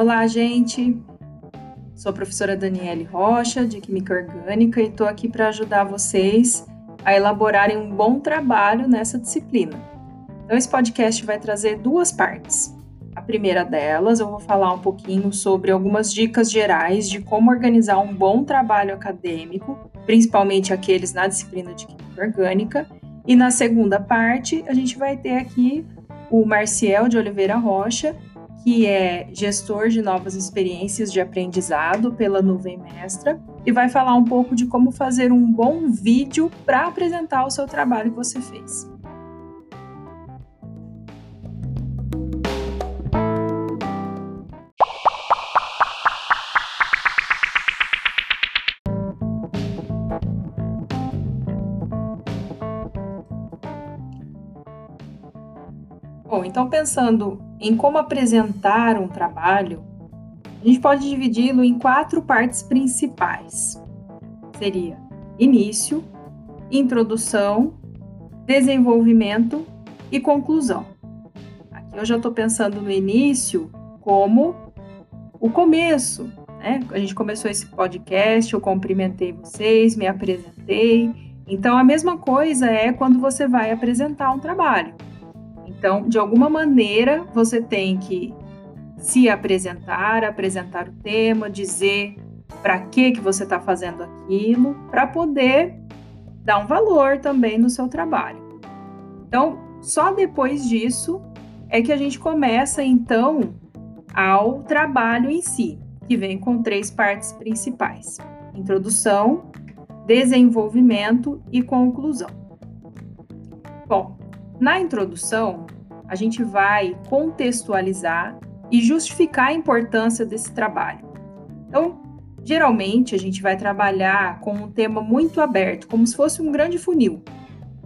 Olá, gente! Sou a professora Daniele Rocha, de Química Orgânica, e estou aqui para ajudar vocês a elaborarem um bom trabalho nessa disciplina. Então, esse podcast vai trazer duas partes. A primeira delas, eu vou falar um pouquinho sobre algumas dicas gerais de como organizar um bom trabalho acadêmico, principalmente aqueles na disciplina de Química Orgânica. E na segunda parte, a gente vai ter aqui o Marciel de Oliveira Rocha, que é gestor de novas experiências de aprendizado pela Nuvem Mestra, e vai falar um pouco de como fazer um bom vídeo para apresentar o seu trabalho que você fez. Bom, então pensando em como apresentar um trabalho, a gente pode dividi-lo em quatro partes principais. Seria início, introdução, desenvolvimento e conclusão. Aqui eu já estou pensando no início como o começo. Né? A gente começou esse podcast, eu cumprimentei vocês, me apresentei. Então, a mesma coisa é quando você vai apresentar um trabalho. Então, de alguma maneira, você tem que se apresentar, apresentar o tema, dizer para que que você está fazendo aquilo, para poder dar um valor também no seu trabalho. Então, só depois disso é que a gente começa então ao trabalho em si, que vem com três partes principais: introdução, desenvolvimento e conclusão. Bom, na introdução, a gente vai contextualizar e justificar a importância desse trabalho. Então, geralmente a gente vai trabalhar com um tema muito aberto, como se fosse um grande funil.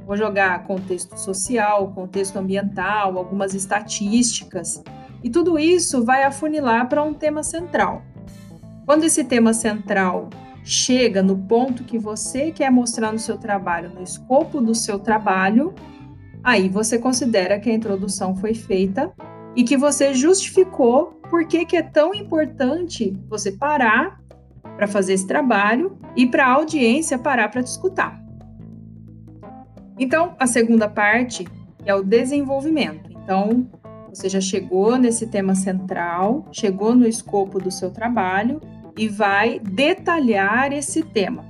Vou jogar contexto social, contexto ambiental, algumas estatísticas, e tudo isso vai afunilar para um tema central. Quando esse tema central chega no ponto que você quer mostrar no seu trabalho, no escopo do seu trabalho, Aí você considera que a introdução foi feita e que você justificou por que, que é tão importante você parar para fazer esse trabalho e para a audiência parar para te escutar. Então, a segunda parte é o desenvolvimento. Então, você já chegou nesse tema central, chegou no escopo do seu trabalho e vai detalhar esse tema.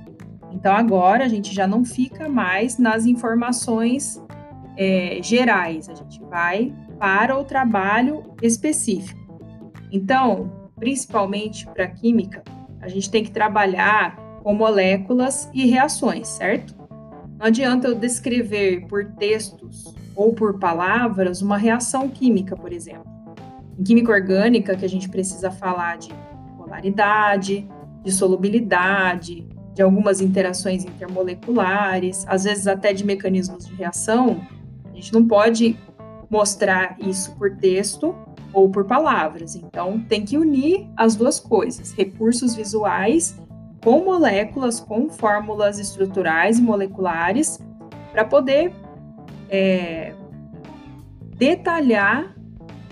Então, agora a gente já não fica mais nas informações é, gerais, a gente vai para o trabalho específico. Então, principalmente para química, a gente tem que trabalhar com moléculas e reações, certo? Não adianta eu descrever por textos ou por palavras uma reação química, por exemplo. Em química orgânica, que a gente precisa falar de polaridade, de solubilidade, de algumas interações intermoleculares, às vezes até de mecanismos de reação, a gente não pode mostrar isso por texto ou por palavras. Então, tem que unir as duas coisas: recursos visuais com moléculas, com fórmulas estruturais e moleculares, para poder é, detalhar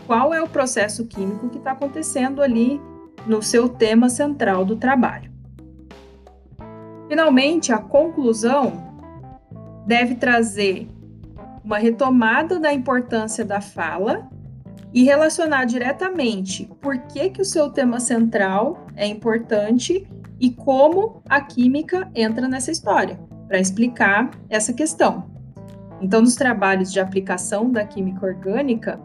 qual é o processo químico que está acontecendo ali no seu tema central do trabalho. Finalmente, a conclusão deve trazer uma retomada da importância da fala e relacionar diretamente por que, que o seu tema central é importante e como a química entra nessa história, para explicar essa questão. Então, nos trabalhos de aplicação da química orgânica,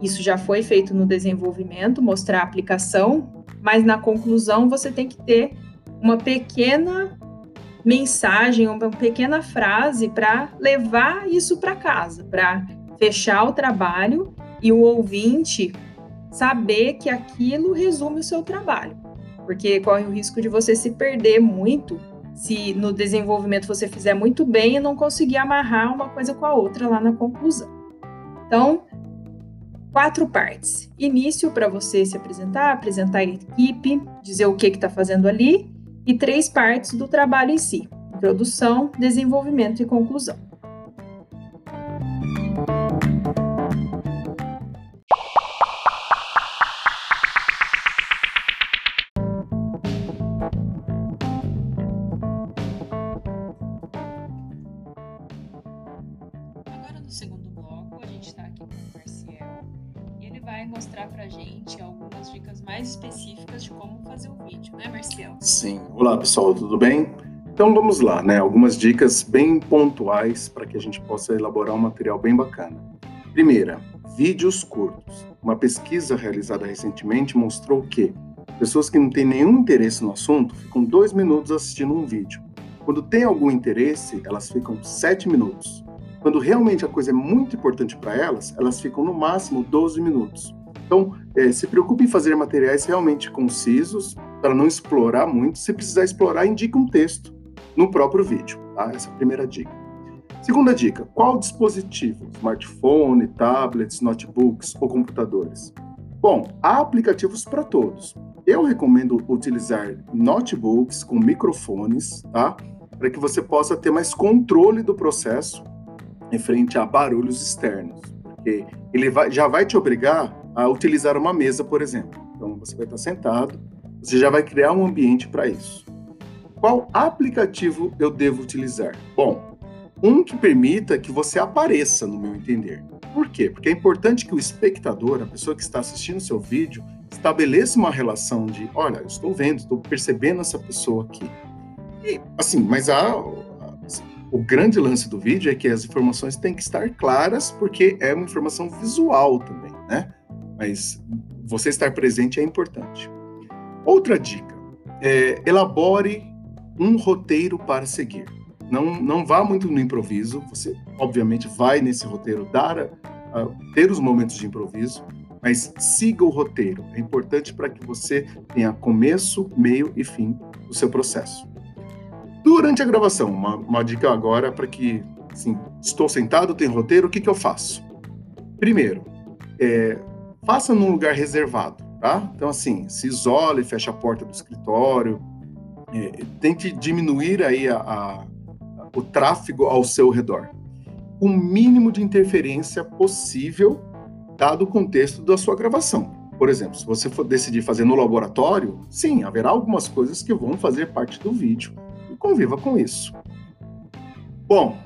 isso já foi feito no desenvolvimento, mostrar a aplicação, mas na conclusão você tem que ter uma pequena mensagem, uma pequena frase para levar isso para casa, para fechar o trabalho e o ouvinte saber que aquilo resume o seu trabalho. Porque corre o risco de você se perder muito se no desenvolvimento você fizer muito bem e não conseguir amarrar uma coisa com a outra lá na conclusão. Então, quatro partes. Início para você se apresentar, apresentar a equipe, dizer o que está fazendo ali e três partes do trabalho em si: produção, desenvolvimento e conclusão. Agora no segundo vai mostrar para a gente algumas dicas mais específicas de como fazer o vídeo, né, Marcial? Sim. Olá, pessoal, tudo bem? Então vamos lá, né? Algumas dicas bem pontuais para que a gente possa elaborar um material bem bacana. Primeira, vídeos curtos. Uma pesquisa realizada recentemente mostrou que pessoas que não têm nenhum interesse no assunto ficam dois minutos assistindo um vídeo. Quando tem algum interesse, elas ficam sete minutos. Quando realmente a coisa é muito importante para elas, elas ficam no máximo 12 minutos. Então, é, se preocupe em fazer materiais realmente concisos, para não explorar muito. Se precisar explorar, indique um texto no próprio vídeo. Tá? Essa é a primeira dica. Segunda dica: qual dispositivo? Smartphone, tablets, notebooks ou computadores? Bom, há aplicativos para todos. Eu recomendo utilizar notebooks com microfones, tá? Para que você possa ter mais controle do processo frente a barulhos externos. Porque ele vai, já vai te obrigar a utilizar uma mesa, por exemplo. Então você vai estar sentado, você já vai criar um ambiente para isso. Qual aplicativo eu devo utilizar? Bom, um que permita que você apareça, no meu entender. Por quê? Porque é importante que o espectador, a pessoa que está assistindo seu vídeo, estabeleça uma relação de, olha, eu estou vendo, estou percebendo essa pessoa aqui. E, assim, mas assim, o grande lance do vídeo é que as informações têm que estar claras, porque é uma informação visual também, né? Mas você estar presente é importante. Outra dica: é, elabore um roteiro para seguir. Não, não vá muito no improviso. Você, obviamente, vai nesse roteiro dar uh, ter os momentos de improviso, mas siga o roteiro. É importante para que você tenha começo, meio e fim do seu processo. Durante a gravação, uma, uma dica agora para que, assim, estou sentado, tem roteiro, o que, que eu faço? Primeiro, é, faça num lugar reservado, tá? Então, assim, se isole, feche a porta do escritório, é, tente diminuir aí a, a o tráfego ao seu redor. O mínimo de interferência possível, dado o contexto da sua gravação. Por exemplo, se você for decidir fazer no laboratório, sim, haverá algumas coisas que vão fazer parte do vídeo. Conviva com isso. Bom,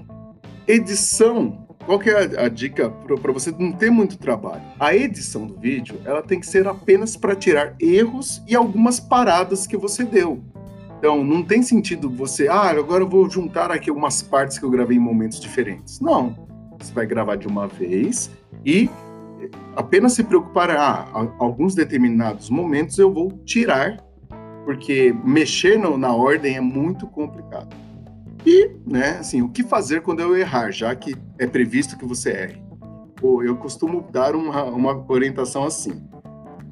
edição. Qual que é a, a dica para você não ter muito trabalho? A edição do vídeo, ela tem que ser apenas para tirar erros e algumas paradas que você deu. Então, não tem sentido você, ah, agora eu vou juntar aqui algumas partes que eu gravei em momentos diferentes. Não. Você vai gravar de uma vez e apenas se preocupar, ah, alguns determinados momentos eu vou tirar, porque mexer no, na ordem é muito complicado. E, né, assim, o que fazer quando eu errar, já que é previsto que você erre? Pô, eu costumo dar uma, uma orientação assim.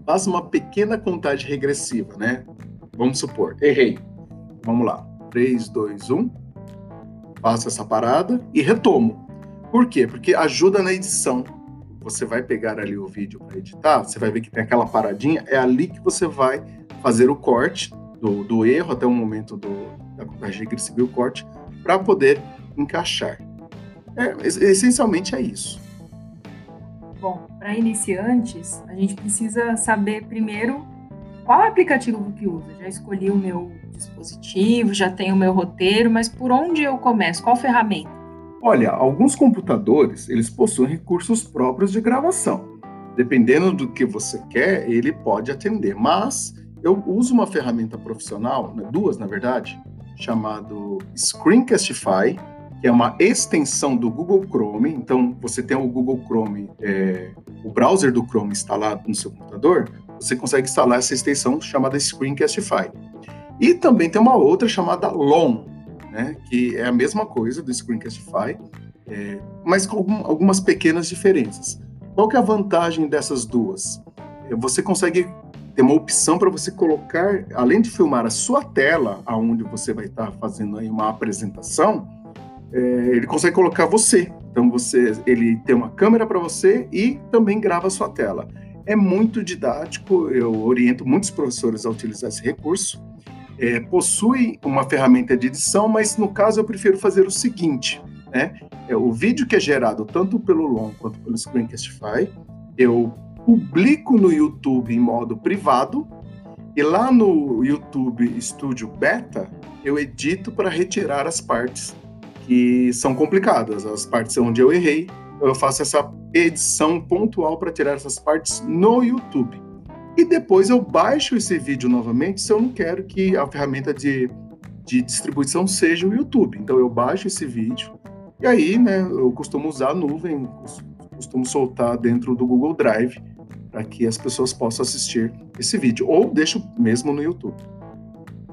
Faça uma pequena contagem regressiva, né? Vamos supor, errei Vamos lá. 3, 2, 1. Faço essa parada e retomo. Por quê? Porque ajuda na edição. Você vai pegar ali o vídeo para editar, você vai ver que tem aquela paradinha, é ali que você vai fazer o corte do, do erro até o momento do, da contagem regressiva e o corte para poder encaixar. É, essencialmente é isso. Bom, para iniciantes, a gente precisa saber primeiro qual aplicativo que usa. Já escolhi o meu dispositivo, já tenho o meu roteiro, mas por onde eu começo? Qual ferramenta? Olha, alguns computadores, eles possuem recursos próprios de gravação. Dependendo do que você quer, ele pode atender, mas eu uso uma ferramenta profissional, né, duas na verdade, chamado Screencastify, que é uma extensão do Google Chrome. Então, você tem o Google Chrome, é, o browser do Chrome instalado no seu computador, você consegue instalar essa extensão chamada Screencastify. E também tem uma outra chamada LOM, né, que é a mesma coisa do Screencastify, é, mas com algumas pequenas diferenças. Qual que é a vantagem dessas duas? É, você consegue ter uma opção para você colocar, além de filmar a sua tela, aonde você vai estar fazendo aí uma apresentação, é, ele consegue colocar você. Então você, ele tem uma câmera para você e também grava a sua tela. É muito didático, eu oriento muitos professores a utilizar esse recurso é, possui uma ferramenta de edição, mas no caso eu prefiro fazer o seguinte, né? É, o vídeo que é gerado tanto pelo Long quanto pelo Screencastify, eu publico no YouTube em modo privado e lá no YouTube Studio Beta eu edito para retirar as partes que são complicadas, as partes onde eu errei, eu faço essa edição pontual para tirar essas partes no YouTube. E depois eu baixo esse vídeo novamente se eu não quero que a ferramenta de, de distribuição seja o YouTube. Então eu baixo esse vídeo e aí, né, eu costumo usar a nuvem, costumo soltar dentro do Google Drive para que as pessoas possam assistir esse vídeo ou deixo mesmo no YouTube.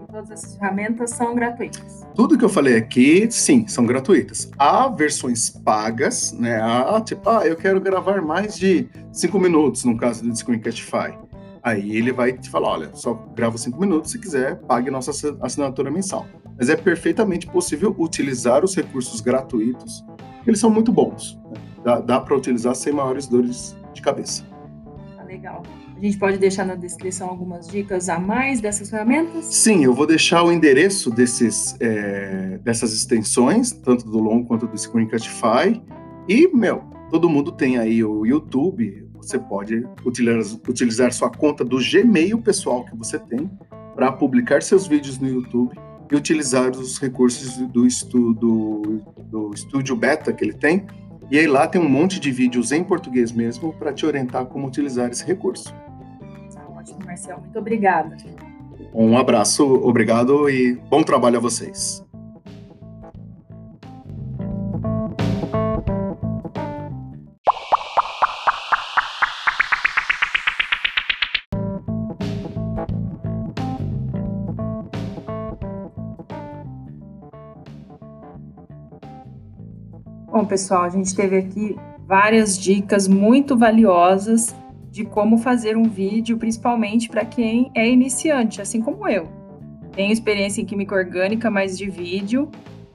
Todas essas ferramentas são gratuitas. Tudo que eu falei aqui, sim, são gratuitas. Há versões pagas, né? Há, tipo, ah, eu quero gravar mais de cinco minutos, no caso do Screencastify. Aí ele vai te falar, olha, só grava cinco minutos, se quiser, pague nossa assinatura mensal. Mas é perfeitamente possível utilizar os recursos gratuitos, eles são muito bons. Né? Dá, dá para utilizar sem maiores dores de cabeça. Tá legal. A gente pode deixar na descrição algumas dicas a mais dessas ferramentas? Sim, eu vou deixar o endereço desses, é, dessas extensões, tanto do Long quanto do Screencastify. E, meu, todo mundo tem aí o YouTube, você pode utilizar, utilizar sua conta do Gmail pessoal que você tem para publicar seus vídeos no YouTube e utilizar os recursos do, estudo, do estúdio beta que ele tem. E aí lá tem um monte de vídeos em português mesmo para te orientar como utilizar esse recurso. Tá ótimo, Marcel. Muito obrigada. Um abraço, obrigado e bom trabalho a vocês. Bom, pessoal, a gente teve aqui várias dicas muito valiosas de como fazer um vídeo, principalmente para quem é iniciante, assim como eu. Tenho experiência em química orgânica, mas de vídeo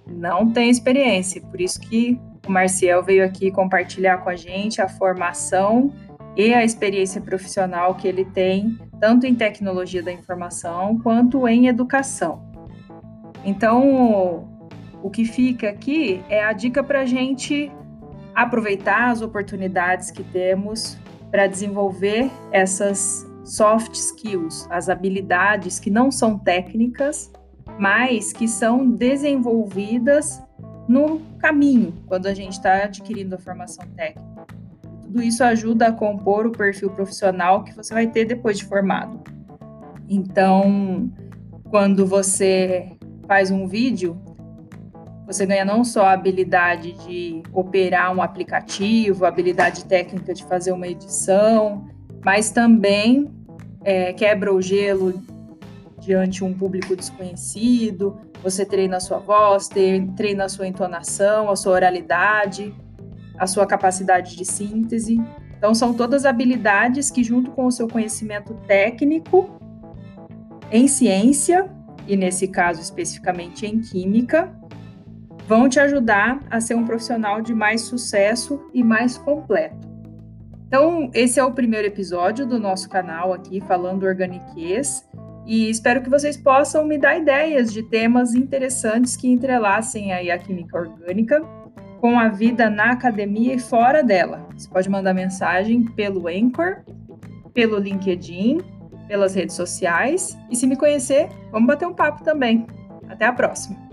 não tenho experiência. Por isso que o Marcial veio aqui compartilhar com a gente a formação e a experiência profissional que ele tem, tanto em tecnologia da informação quanto em educação. Então, o que fica aqui é a dica para a gente aproveitar as oportunidades que temos para desenvolver essas soft skills, as habilidades que não são técnicas, mas que são desenvolvidas no caminho, quando a gente está adquirindo a formação técnica. Tudo isso ajuda a compor o perfil profissional que você vai ter depois de formado. Então, quando você faz um vídeo, você ganha não só a habilidade de operar um aplicativo, a habilidade técnica de fazer uma edição, mas também é, quebra o gelo diante um público desconhecido. Você treina a sua voz, treina a sua entonação, a sua oralidade, a sua capacidade de síntese. Então, são todas habilidades que, junto com o seu conhecimento técnico em ciência, e nesse caso especificamente em química, vão te ajudar a ser um profissional de mais sucesso e mais completo. Então, esse é o primeiro episódio do nosso canal aqui falando organiquez e espero que vocês possam me dar ideias de temas interessantes que entrelacem aí a química orgânica com a vida na academia e fora dela. Você pode mandar mensagem pelo Anchor, pelo LinkedIn, pelas redes sociais e se me conhecer, vamos bater um papo também. Até a próxima.